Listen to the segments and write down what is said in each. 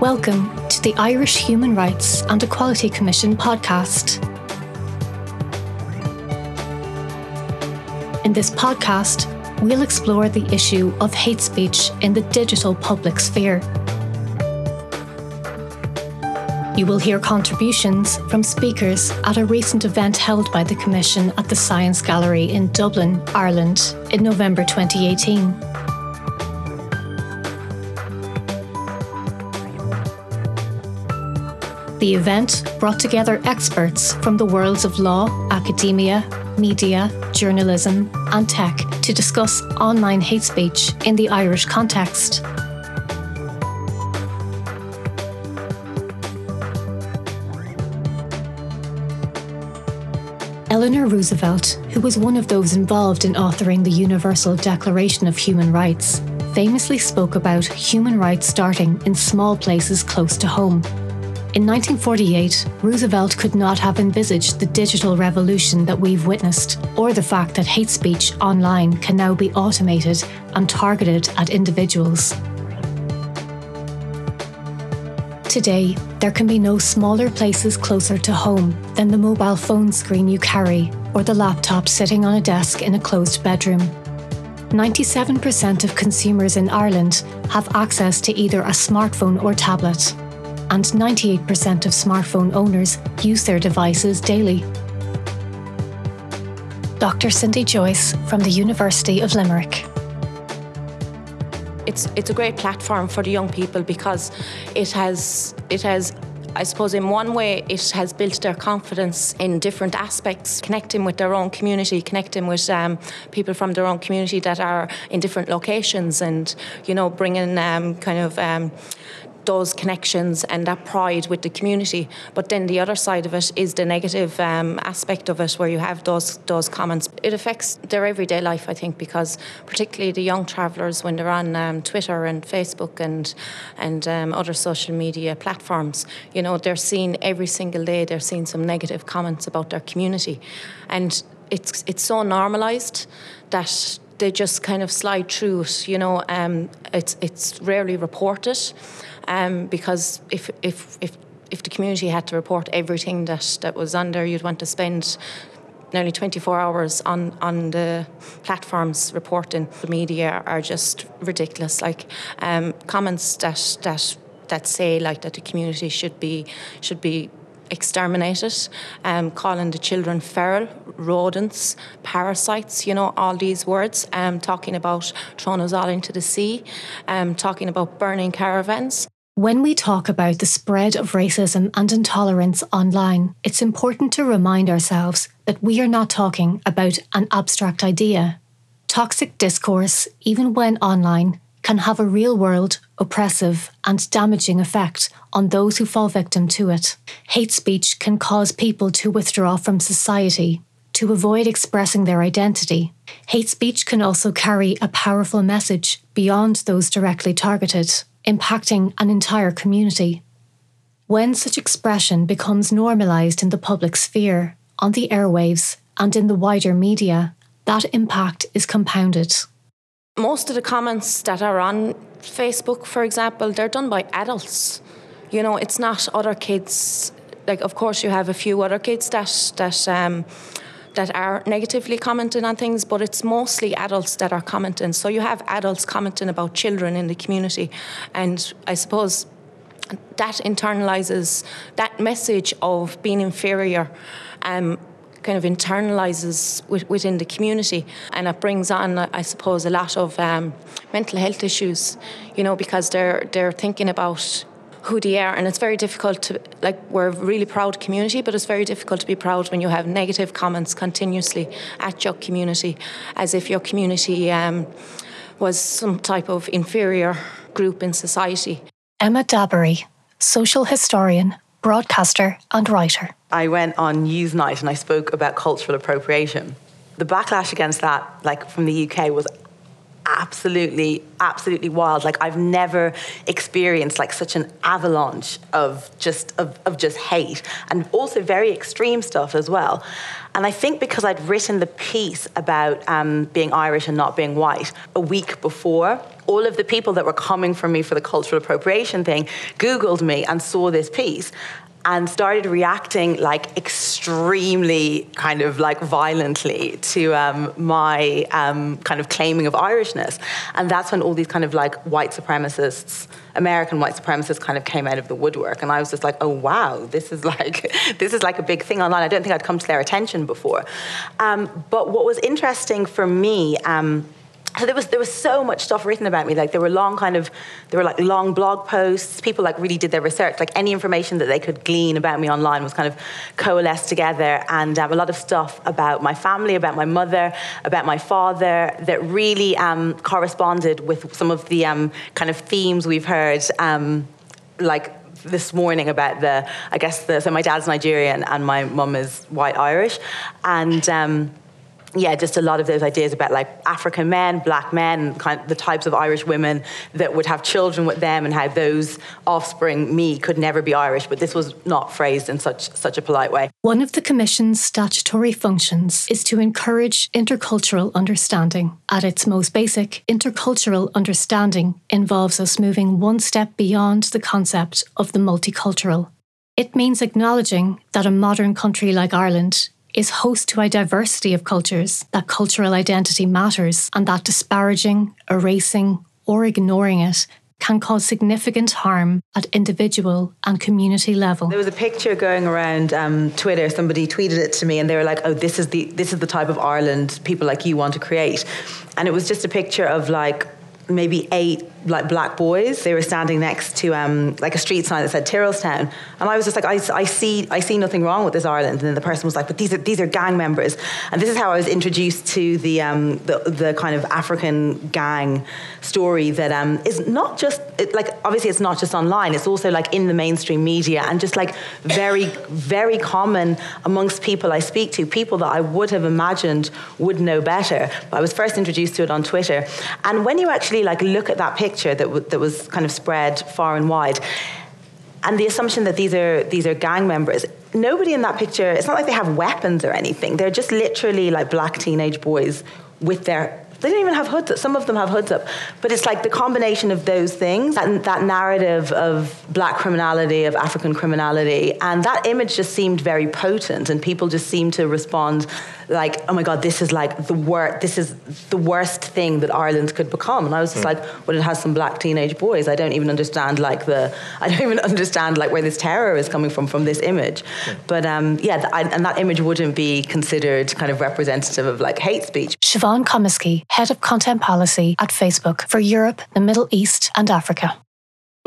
Welcome to the Irish Human Rights and Equality Commission podcast. In this podcast, we'll explore the issue of hate speech in the digital public sphere. You will hear contributions from speakers at a recent event held by the Commission at the Science Gallery in Dublin, Ireland, in November 2018. The event brought together experts from the worlds of law, academia, media, journalism, and tech to discuss online hate speech in the Irish context. Eleanor Roosevelt, who was one of those involved in authoring the Universal Declaration of Human Rights, famously spoke about human rights starting in small places close to home. In 1948, Roosevelt could not have envisaged the digital revolution that we've witnessed, or the fact that hate speech online can now be automated and targeted at individuals. Today, there can be no smaller places closer to home than the mobile phone screen you carry or the laptop sitting on a desk in a closed bedroom. 97% of consumers in Ireland have access to either a smartphone or tablet, and 98% of smartphone owners use their devices daily. Dr. Cindy Joyce from the University of Limerick it's it's a great platform for the young people because it has it has I suppose in one way it has built their confidence in different aspects, connecting with their own community, connecting with um, people from their own community that are in different locations, and you know bringing um, kind of um, those connections and that pride with the community. But then the other side of it is the negative um, aspect of it, where you have those those comments. It affects their everyday life, I think, because particularly the young travellers when they're on um, Twitter and Facebook and and um, other social media platforms, you know, they're seeing every single day they're seeing some negative comments about their community, and it's it's so normalised that they just kind of slide through it. You know, um, it's it's rarely reported, um, because if if if if the community had to report everything that that was on there, you'd want to spend nearly 24 hours on on the platforms reporting. The media are just ridiculous. Like um, comments that that that say like that the community should be should be exterminated, um, calling the children feral, rodents, parasites, you know, all these words, um, talking about throwing us all into the sea, um, talking about burning caravans. When we talk about the spread of racism and intolerance online, it's important to remind ourselves that we are not talking about an abstract idea. Toxic discourse, even when online, can have a real world, oppressive, and damaging effect on those who fall victim to it. Hate speech can cause people to withdraw from society, to avoid expressing their identity. Hate speech can also carry a powerful message beyond those directly targeted impacting an entire community. When such expression becomes normalised in the public sphere, on the airwaves, and in the wider media, that impact is compounded. Most of the comments that are on Facebook, for example, they're done by adults. You know, it's not other kids. Like, of course, you have a few other kids that that um, that are negatively commenting on things, but it's mostly adults that are commenting. So you have adults commenting about children in the community, and I suppose that internalizes that message of being inferior. Um, kind of internalizes within the community and it brings on I suppose a lot of um, mental health issues you know because they're they're thinking about who they are. And it's very difficult to like we're a really proud community but it's very difficult to be proud when you have negative comments continuously at your community as if your community um, was some type of inferior group in society. Emma dabiri social historian broadcaster and writer. I went on newsnight and i spoke about cultural appropriation. The backlash against that like from the uk was absolutely, absolutely wild. Like I've never experienced like such an avalanche of just of, of just hate and also very extreme stuff as well. And I think because I'd written the piece about um, being Irish and not being white a week before, all of the people that were coming for me for the cultural appropriation thing Googled me and saw this piece and started reacting like extremely kind of like violently to um, my um, kind of claiming of Irishness. And that's when all these kind of like white supremacists, American white supremacists kind of came out of the woodwork. And I was just like, oh wow, this is like, this is like a big thing online. I don't think I'd come to their attention before. Um, but what was interesting for me, um, there was there was so much stuff written about me. Like there were long kind of there were like long blog posts. People like really did their research. Like any information that they could glean about me online was kind of coalesced together. And um, a lot of stuff about my family about my mother about my father that really um, corresponded with some of the um, kind of themes we've heard um, like this morning about the i guess the, so my dad's nigerian and my mum is white irish. And um, yeah, just a lot of those ideas about like African men, black men, kind of the types of Irish women that would have children with them, and how those offspring, me, could never be Irish. But this was not phrased in such such a polite way. One of the Commission's statutory functions is to encourage intercultural understanding. At its most basic, intercultural understanding involves us moving one step beyond the concept of the multicultural. It means acknowledging that a modern country like Ireland is host to a diversity of cultures, that cultural identity matters, and that disparaging, erasing, or ignoring it can cause significant harm at individual and community level. There was a picture going around um, Twitter. Somebody tweeted it to me, and they were like, "Oh, this is the this is the type of Ireland people like you want to create," and it was just a picture of like maybe eight like black boys. They were standing next to um, like a street sign that said Tyrrellstown, and I was just like, I, I see, I see nothing wrong with this Ireland. And then the person was like, but these are these are gang members, and this is how I was introduced to the um, the, the kind of African gang story that um, is not just it, like obviously it's not just online. It's also like in the mainstream media and just like very very common amongst people I speak to, people that I would have imagined would know better. But I was first introduced to it on Twitter, and when you actually like look at that picture picture that, w- that was kind of spread far and wide. And the assumption that these are these are gang members. Nobody in that picture. It's not like they have weapons or anything. They're just literally like black teenage boys with their they didn't even have hoods up. Some of them have hoods up. But it's like the combination of those things, that, that narrative of black criminality, of African criminality, and that image just seemed very potent, and people just seemed to respond like, oh my God, this is like the worst, this is the worst thing that Ireland could become. And I was just mm. like, well, it has some black teenage boys. I don't even understand like the, I don't even understand like where this terror is coming from, from this image. Mm. But um, yeah, I, and that image wouldn't be considered kind of representative of like hate speech. Siobhan Cummiskey, Head of Content Policy at Facebook for Europe, the Middle East and Africa.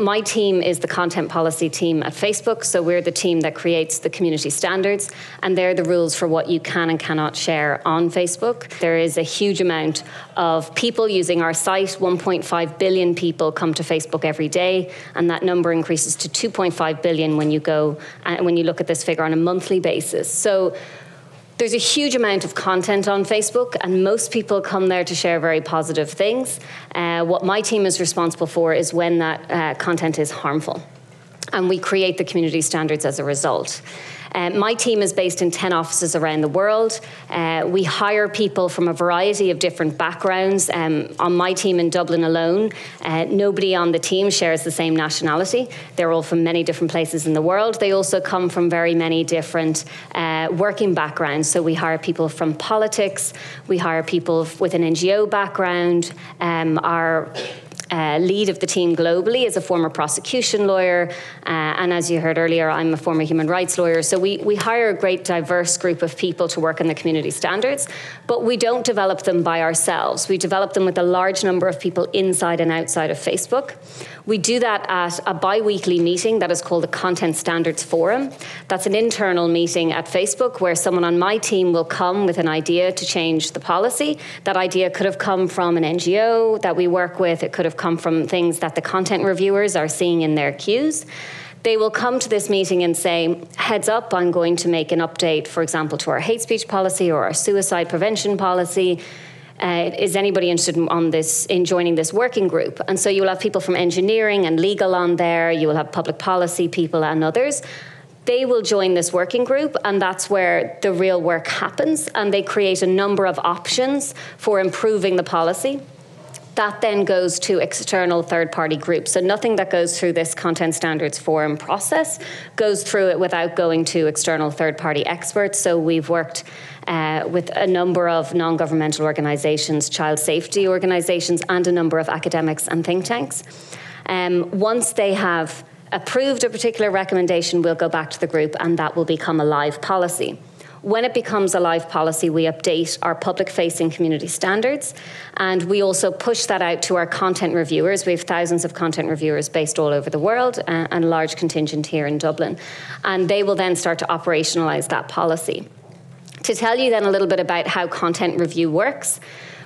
My team is the content policy team at Facebook. So we're the team that creates the community standards, and they're the rules for what you can and cannot share on Facebook. There is a huge amount of people using our site. 1.5 billion people come to Facebook every day, and that number increases to 2.5 billion when you go uh, when you look at this figure on a monthly basis. So there's a huge amount of content on Facebook, and most people come there to share very positive things. Uh, what my team is responsible for is when that uh, content is harmful. And we create the community standards as a result. Uh, my team is based in 10 offices around the world. Uh, we hire people from a variety of different backgrounds. Um, on my team in Dublin alone, uh, nobody on the team shares the same nationality. They're all from many different places in the world. They also come from very many different uh, working backgrounds. So we hire people from politics, we hire people with an NGO background. Um, our uh, lead of the team globally is a former prosecution lawyer, uh, and as you heard earlier, I'm a former human rights lawyer. So we, we hire a great diverse group of people to work on the community standards, but we don't develop them by ourselves. We develop them with a large number of people inside and outside of Facebook. We do that at a bi weekly meeting that is called the Content Standards Forum. That's an internal meeting at Facebook where someone on my team will come with an idea to change the policy. That idea could have come from an NGO that we work with, it could have come from things that the content reviewers are seeing in their queues they will come to this meeting and say, heads up, I'm going to make an update, for example, to our hate speech policy or our suicide prevention policy. uh, is anybody interested in, on this in joining this working group? And so you will have people from engineering and legal on there. You will have public policy people and others. They will join this working group, and that's where the real work happens. And they create a number of options for improving the policy that then goes to external third party groups. So nothing that goes through this content standards forum process goes through it without going to external third party experts. So we've worked uh, with a number of non governmental organisations, child safety organisations, and a number of academics and think tanks. Um, once they have approved a particular recommendation, we'll go back to the group and that will become a live policy. When it becomes a live policy, we update our public facing community standards and we also push that out to our content reviewers. We have thousands of content reviewers based all over the world uh, and a large contingent here in Dublin. And they will then start to operationalise that policy. To tell you then a little bit about how content review works,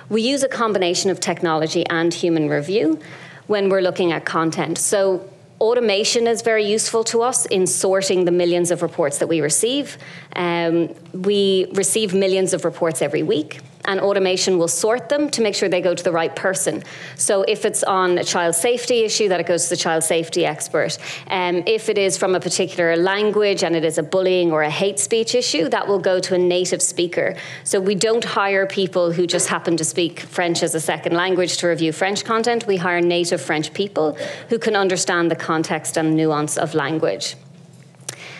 we use a combination of technology and human review when we're looking at content. So Automation is very useful to us in sorting the millions of reports that we receive. Um, we receive millions of reports every week and automation will sort them to make sure they go to the right person. So if it's on a child safety issue, that it goes to the child safety expert. Um, if it is from a particular language and it is a bullying or a hate speech issue, that will go to a native speaker. So we don't hire people who just happen to speak French as a second language to review French content. We hire native French people who can understand the context and nuance of language.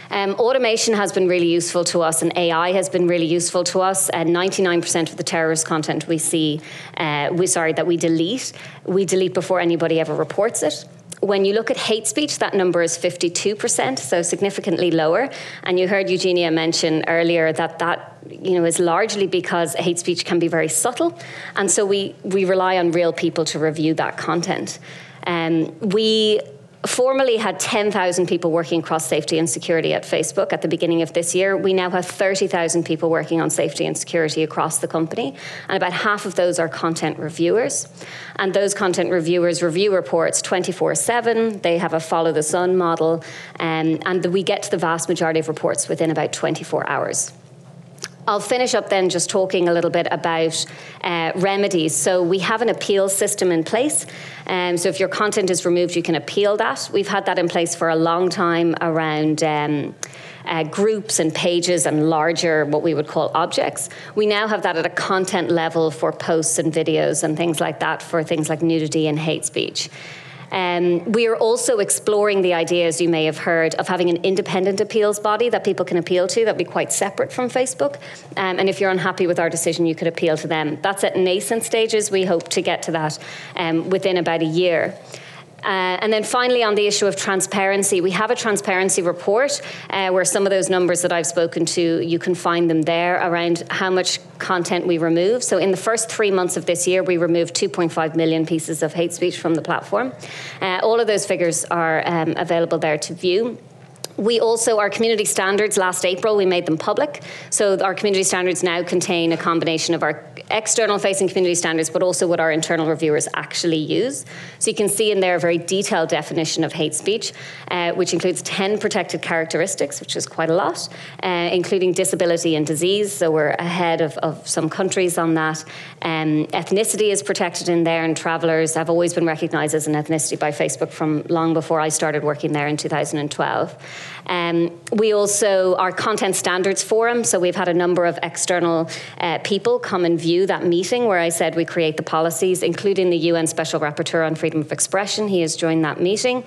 Um, automation has been really useful to us, and AI has been really useful to us. And 99% of the terrorist content we see, uh, we sorry, that we delete, we delete before anybody ever reports it. When you look at hate speech, that number is 52%, so significantly lower. And you heard Eugenia mention earlier that that you know is largely because hate speech can be very subtle, and so we we rely on real people to review that content. Um, we formerly had 10,000 people working across safety and security at Facebook at the beginning of this year. We now have 30,000 people working on safety and security across the company, and about half of those are content reviewers. And those content reviewers review reports 24 7. They have a follow the sun model, um, and we get to the vast majority of reports within about 24 hours. I'll finish up then just talking a little bit about uh, remedies. So we have an appeal system in place. Um, so if your content is removed, you can appeal that. We've had that in place for a long time around. Um, uh, groups and pages and larger, what we would call objects. We now have that at a content level for posts and videos and things like that for things like nudity and hate speech. Um, we are also exploring the idea, as you may have heard, of having an independent appeals body that people can appeal to that'd be quite separate from Facebook. Um, and if you're unhappy with our decision, you could appeal to them. That's at nascent stages. We hope to get to that um, within about a year. Uh, and then finally, on the issue of transparency, we have a transparency report uh, where some of those numbers that I've spoken to, you can find them there around how much content we remove. So, in the first three months of this year, we removed 2.5 million pieces of hate speech from the platform. Uh, all of those figures are um, available there to view. We also, our community standards last April, we made them public. So our community standards now contain a combination of our external facing community standards, but also what our internal reviewers actually use. So you can see in there a very detailed definition of hate speech, uh, which includes 10 protected characteristics, which is quite a lot, uh, including disability and disease. So we're ahead of, of some countries on that. Um, ethnicity is protected in there, and travellers have always been recognised as an ethnicity by Facebook from long before I started working there in 2012. Um, we also, our content standards forum, so we've had a number of external uh, people come and view that meeting where I said we create the policies, including the UN Special Rapporteur on Freedom of Expression. He has joined that meeting.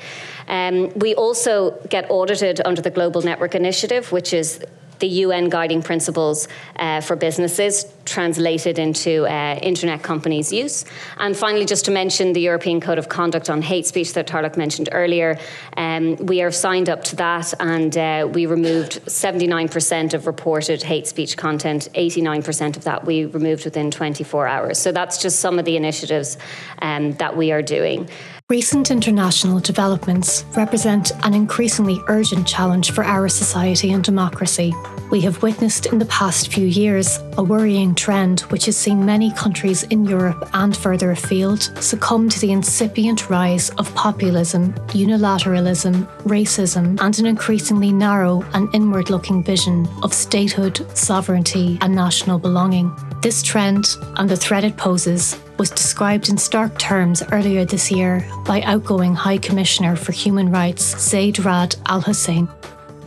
Um, we also get audited under the Global Network Initiative, which is the UN guiding principles uh, for businesses translated into uh, internet companies' use. And finally, just to mention the European Code of Conduct on Hate Speech that Tarlach mentioned earlier, um, we are signed up to that and uh, we removed 79% of reported hate speech content, 89% of that we removed within 24 hours. So that's just some of the initiatives um, that we are doing. Recent international developments represent an increasingly urgent challenge for our society and democracy. We have witnessed in the past few years a worrying trend which has seen many countries in Europe and further afield succumb to the incipient rise of populism, unilateralism, racism, and an increasingly narrow and inward looking vision of statehood, sovereignty, and national belonging. This trend and the threat it poses was described in stark terms earlier this year by outgoing High Commissioner for Human Rights Zeid Ra'ad Al Hussein.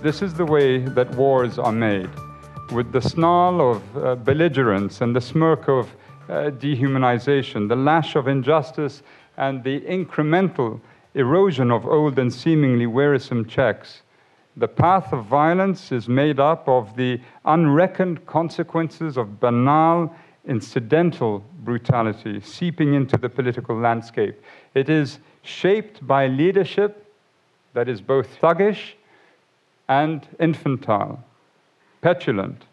This is the way that wars are made, with the snarl of uh, belligerence and the smirk of uh, dehumanization, the lash of injustice, and the incremental erosion of old and seemingly wearisome checks. The path of violence is made up of the unreckoned consequences of banal incidental brutality seeping into the political landscape. It is shaped by leadership that is both thuggish and infantile, petulant,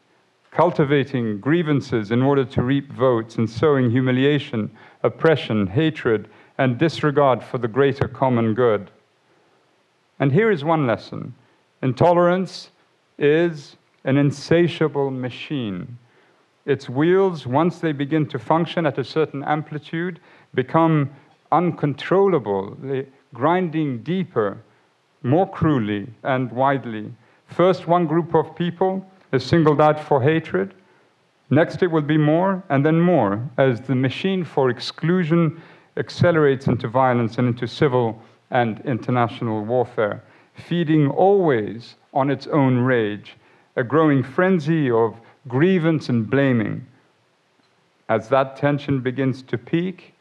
cultivating grievances in order to reap votes and sowing humiliation, oppression, hatred, and disregard for the greater common good. And here is one lesson intolerance is an insatiable machine its wheels, once they begin to function at a certain amplitude, become uncontrollable, grinding deeper, more cruelly and widely. First, one group of people is singled out for hatred. Next, it will be more, and then more, as the machine for exclusion accelerates into violence and into civil and international warfare, feeding always on its own rage, a growing frenzy of grievance and blaming. As that tension begins to peak,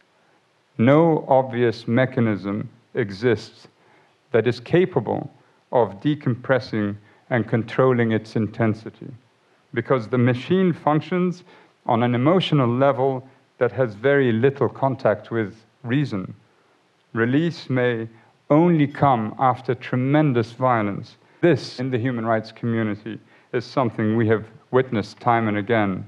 no obvious mechanism exists that is capable of decompressing and controlling its intensity. Because the machine functions on an emotional level that has very little contact with reason. Release may only come after tremendous violence. This, in the human rights community, is something we have witnessed time and again.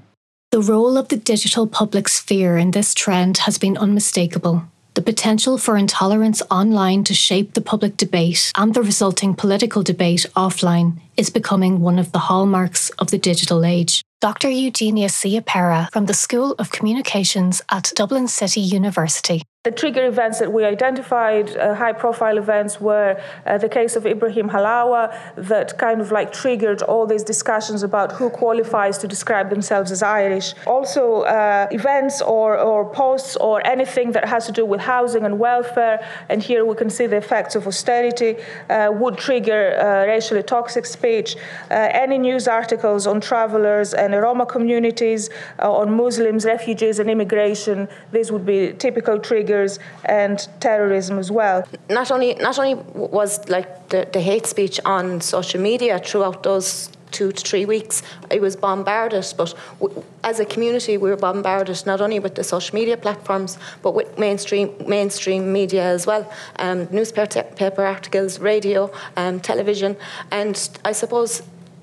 The role of the digital public sphere in this trend has been unmistakable. The potential for intolerance online to shape the public debate and the resulting political debate offline is becoming one of the hallmarks of the digital age. Dr. Eugenia Siapera from the School of Communications at Dublin City University the trigger events that we identified, uh, high profile events, were uh, the case of Ibrahim Halawa, that kind of like triggered all these discussions about who qualifies to describe themselves as Irish. Also, uh, events or, or posts or anything that has to do with housing and welfare, and here we can see the effects of austerity, uh, would trigger uh, racially toxic speech. Uh, any news articles on travelers and Roma communities, on Muslims, refugees, and immigration, these would be typical triggers triggers and terrorism as well. Not only not only was like the, the hate speech on social media throughout those two to three weeks, it was bombarded. But w- as a community, we were bombarded not only with the social media platforms, but with mainstream mainstream media as well, um, newspaper articles, radio, um, television, and I suppose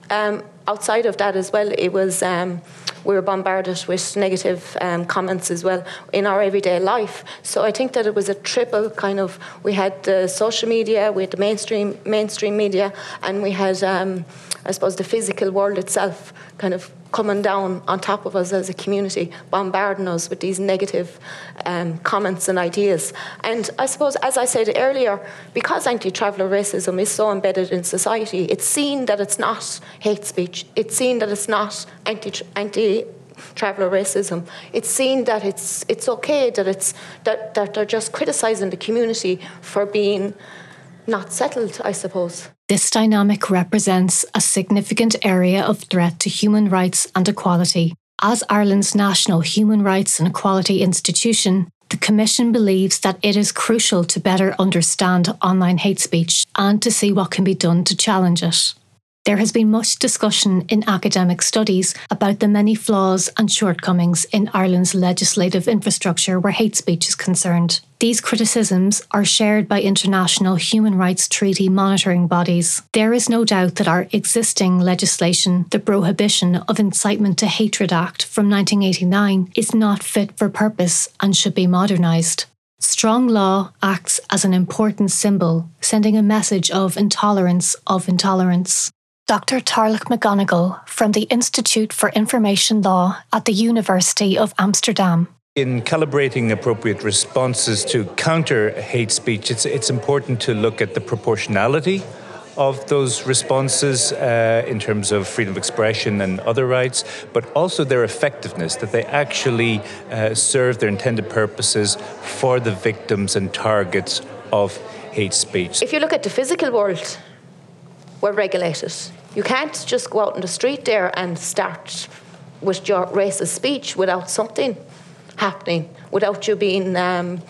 um, outside of that as well, it was. Um, we were bombarded with negative um, comments as well in our everyday life. So I think that it was a triple kind of. We had the social media, we had the mainstream mainstream media, and we had, um, I suppose, the physical world itself kind of coming down on top of us as a community, bombarding us with these negative um, comments and ideas. And I suppose, as I said earlier, because anti traveller racism is so embedded in society, it's seen that it's not hate speech, it's seen that it's not anti anti traveller racism. It's seen that it's it's okay that it's that, that they're just criticising the community for being not settled, I suppose. This dynamic represents a significant area of threat to human rights and equality. As Ireland's national human rights and equality institution, the Commission believes that it is crucial to better understand online hate speech and to see what can be done to challenge it. There has been much discussion in academic studies about the many flaws and shortcomings in Ireland's legislative infrastructure where hate speech is concerned. These criticisms are shared by international human rights treaty monitoring bodies. There is no doubt that our existing legislation, the Prohibition of Incitement to Hatred Act from 1989, is not fit for purpose and should be modernised. Strong law acts as an important symbol, sending a message of intolerance of intolerance. Dr. Tarlach McGonagle from the Institute for Information Law at the University of Amsterdam. In calibrating appropriate responses to counter hate speech, it's, it's important to look at the proportionality of those responses uh, in terms of freedom of expression and other rights, but also their effectiveness, that they actually uh, serve their intended purposes for the victims and targets of hate speech. If you look at the physical world, we're regulated. You can't just go out in the street there and start with your racist speech without something happening, without you being, um,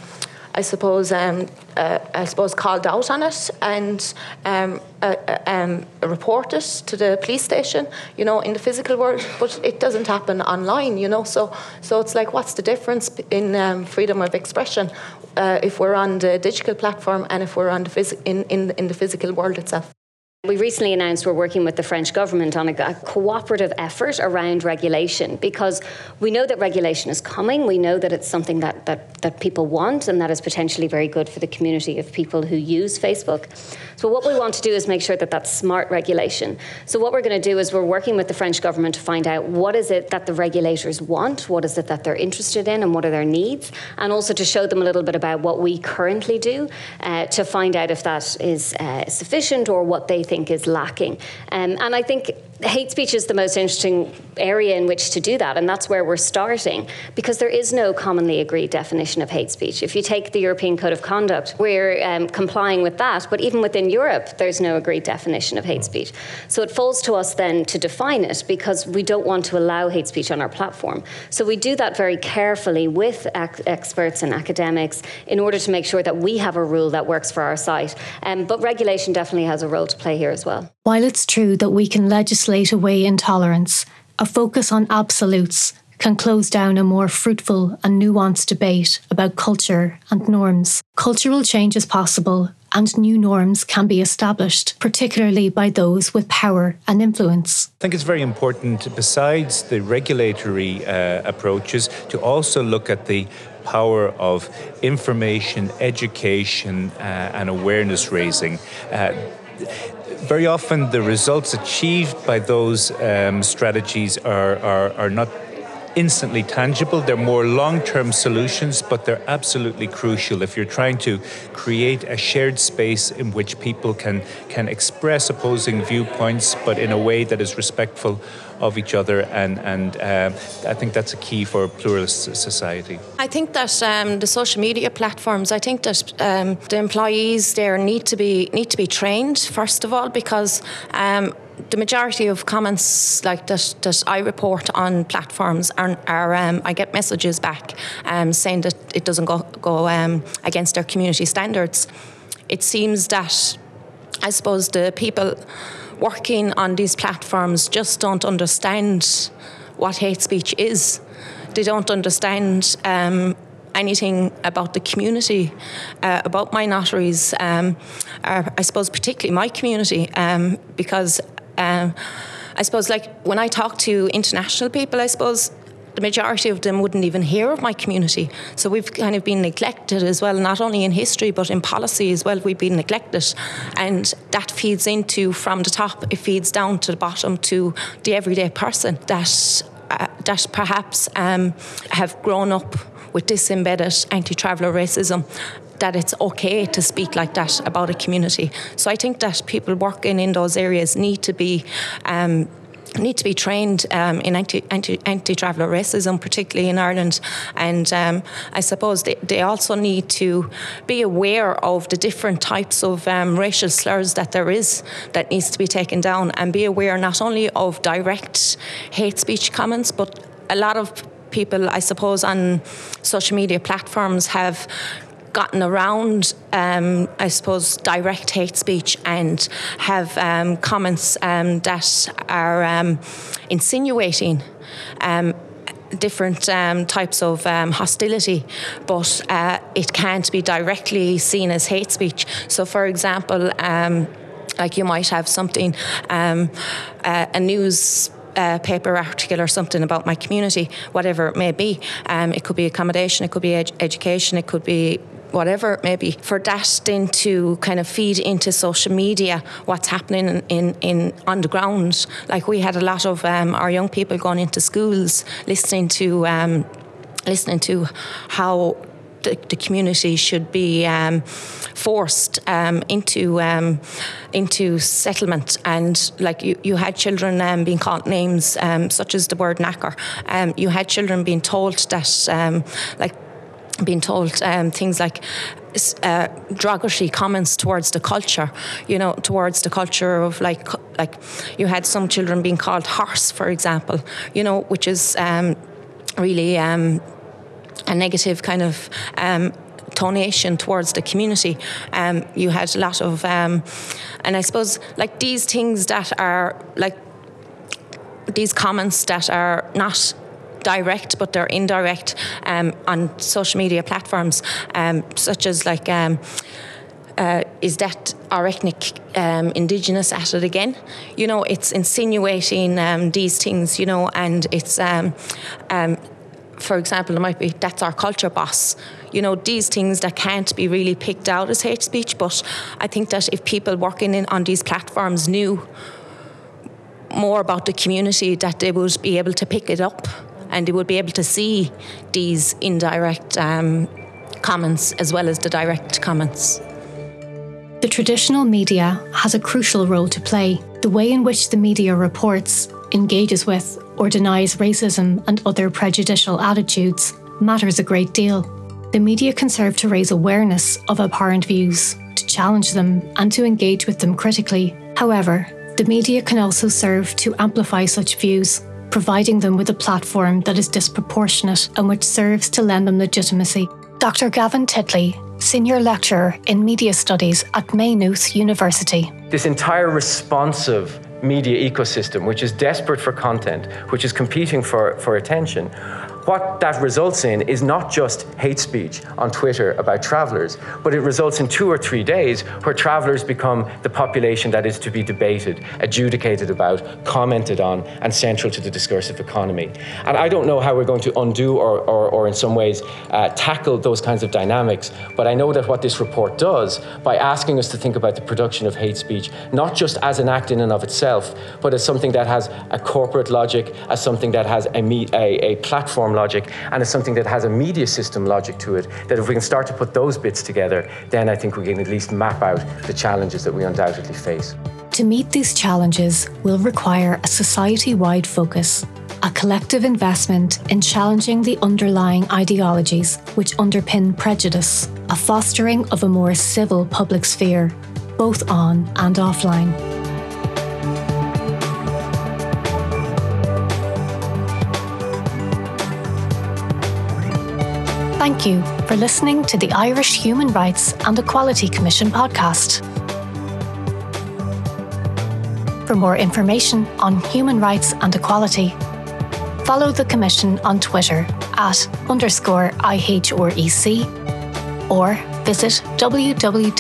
I suppose, um, uh, I suppose, called out on it and um, uh, uh, um, reported to the police station. You know, in the physical world, but it doesn't happen online. You know, so so it's like, what's the difference in um, freedom of expression uh, if we're on the digital platform and if we're on the phys- in, in in the physical world itself? We recently announced we're working with the French government on a, a, cooperative effort around regulation because we know that regulation is coming. We know that it's something that, that, that people want and that is potentially very good for the community of people who use Facebook. So, what we want to do is make sure that that's smart regulation. So, what we're going to do is we're working with the French government to find out what is it that the regulators want, what is it that they're interested in, and what are their needs, and also to show them a little bit about what we currently do uh, to find out if that is uh, sufficient or what they think is lacking. Um, and I think hate speech is the most interesting area in which to do that, and that's where we're starting because there is no commonly agreed definition of hate speech. If you take the European Code of Conduct, we're um, complying with that, but even within Europe, there's no agreed definition of hate speech. So it falls to us then to define it because we don't want to allow hate speech on our platform. So we do that very carefully with ac- experts and academics in order to make sure that we have a rule that works for our site. Um, but regulation definitely has a role to play here as well. While it's true that we can legislate away intolerance, a focus on absolutes can close down a more fruitful and nuanced debate about culture and norms. Cultural change is possible, and new norms can be established, particularly by those with power and influence. I think it's very important, besides the regulatory uh, approaches, to also look at the power of information, education, uh, and awareness raising. Uh, very often the results achieved by those um, strategies are, are, are not instantly tangible. They're more long term solutions, but they're absolutely crucial if you're trying to create a shared space in which people can, can express opposing viewpoints, but in a way that is respectful of each other. And, and uh, I think that's a key for a pluralist society. I think that um, the social media platforms, I think that um, the employees there need to be need to be trained first of all because um, the majority of comments like that that I report on platforms are, are um, I get messages back um, saying that it doesn't go go um, against their community standards. It seems that I suppose the people working on these platforms just don't understand what hate speech is. They don't understand um, anything about the community, uh, about minorities, um, or I suppose particularly my community, um, because um, I suppose, like when I talk to international people, I suppose the majority of them wouldn't even hear of my community. So we've kind of been neglected as well, not only in history but in policy as well. We've been neglected, and that feeds into from the top. It feeds down to the bottom to the everyday person that uh, that perhaps um, have grown up with this embedded anti-traveller racism that it's okay to speak like that about a community. So I think that people working in those areas need to be. Um, need to be trained um, in anti, anti, anti-traveller racism, particularly in Ireland. And um, I suppose they, they also need to be aware of the different types of um, racial slurs that there is that needs to be taken down and be aware not only of direct hate speech comments, but a lot of people, I suppose, on social media platforms have gotten around, um, I suppose, direct hate speech and have um, comments um, that are um, insinuating um, different um, types of hostility, but uh, it can't be directly seen as hate speech. So, for example, like you might have something, uh, a news uh, paper article or something about my community, whatever it may be. Um, it could be accommodation, it could be ed- education, it could be whatever maybe for that then to kind of feed into social media what's happening in, in, in on the ground like we had a lot of um, our young people going into schools listening to um, listening to how the, the community should be um, forced um, into um, into settlement, and like you, you had children um, being called names um, such as the word knacker. Um, you had children being told that, like, being told things like uh, derogatory comments towards the culture, you know, towards the culture of like, like you had some children being called horse, for example, you know, which is um, really um, a negative kind of um, tonation towards the community. Um, you had a lot of, um, and I suppose like these things that are like these comments that are not direct but they're indirect um, on social media platforms um, such as like um, uh, is that our ethnic um, indigenous at it again? You know, it's insinuating um, these things, you know, and it's um, um for example, it might be that's our culture boss. You know, these things that can't be really picked out as hate speech. But I think that if people working in on these platforms knew more about the community, that they would be able to pick it up and they would be able to see these indirect um, comments as well as the direct comments. The traditional media has a crucial role to play. The way in which the media reports, engages with, or denies racism and other prejudicial attitudes matters a great deal. The media can serve to raise awareness of abhorrent views, to challenge them, and to engage with them critically. However, the media can also serve to amplify such views, providing them with a platform that is disproportionate and which serves to lend them legitimacy. Dr. Gavin Titley, Senior Lecturer in Media Studies at Maynooth University. This entire responsive media ecosystem, which is desperate for content, which is competing for, for attention, what that results in is not just hate speech on Twitter about travelers, but it results in two or three days where travelers become the population that is to be debated, adjudicated about, commented on, and central to the discursive economy. And I don't know how we're going to undo or, or, or in some ways uh, tackle those kinds of dynamics, but I know that what this report does by asking us to think about the production of hate speech, not just as an act in and of itself, but as something that has a corporate logic, as something that has a, a, a platform logic and it's something that has a media system logic to it, that if we can start to put those bits together, then I think we can at least map out the challenges that we undoubtedly face. To meet these challenges will require a society wide focus, a collective investment in challenging the underlying ideologies which underpin prejudice, a fostering of a more civil public sphere, both on and offline. Thank you for listening to the Irish Human Rights and Equality Commission podcast. For more information on human rights and equality, follow the Commission on Twitter at underscore IHREC or visit www.ihrec.ie.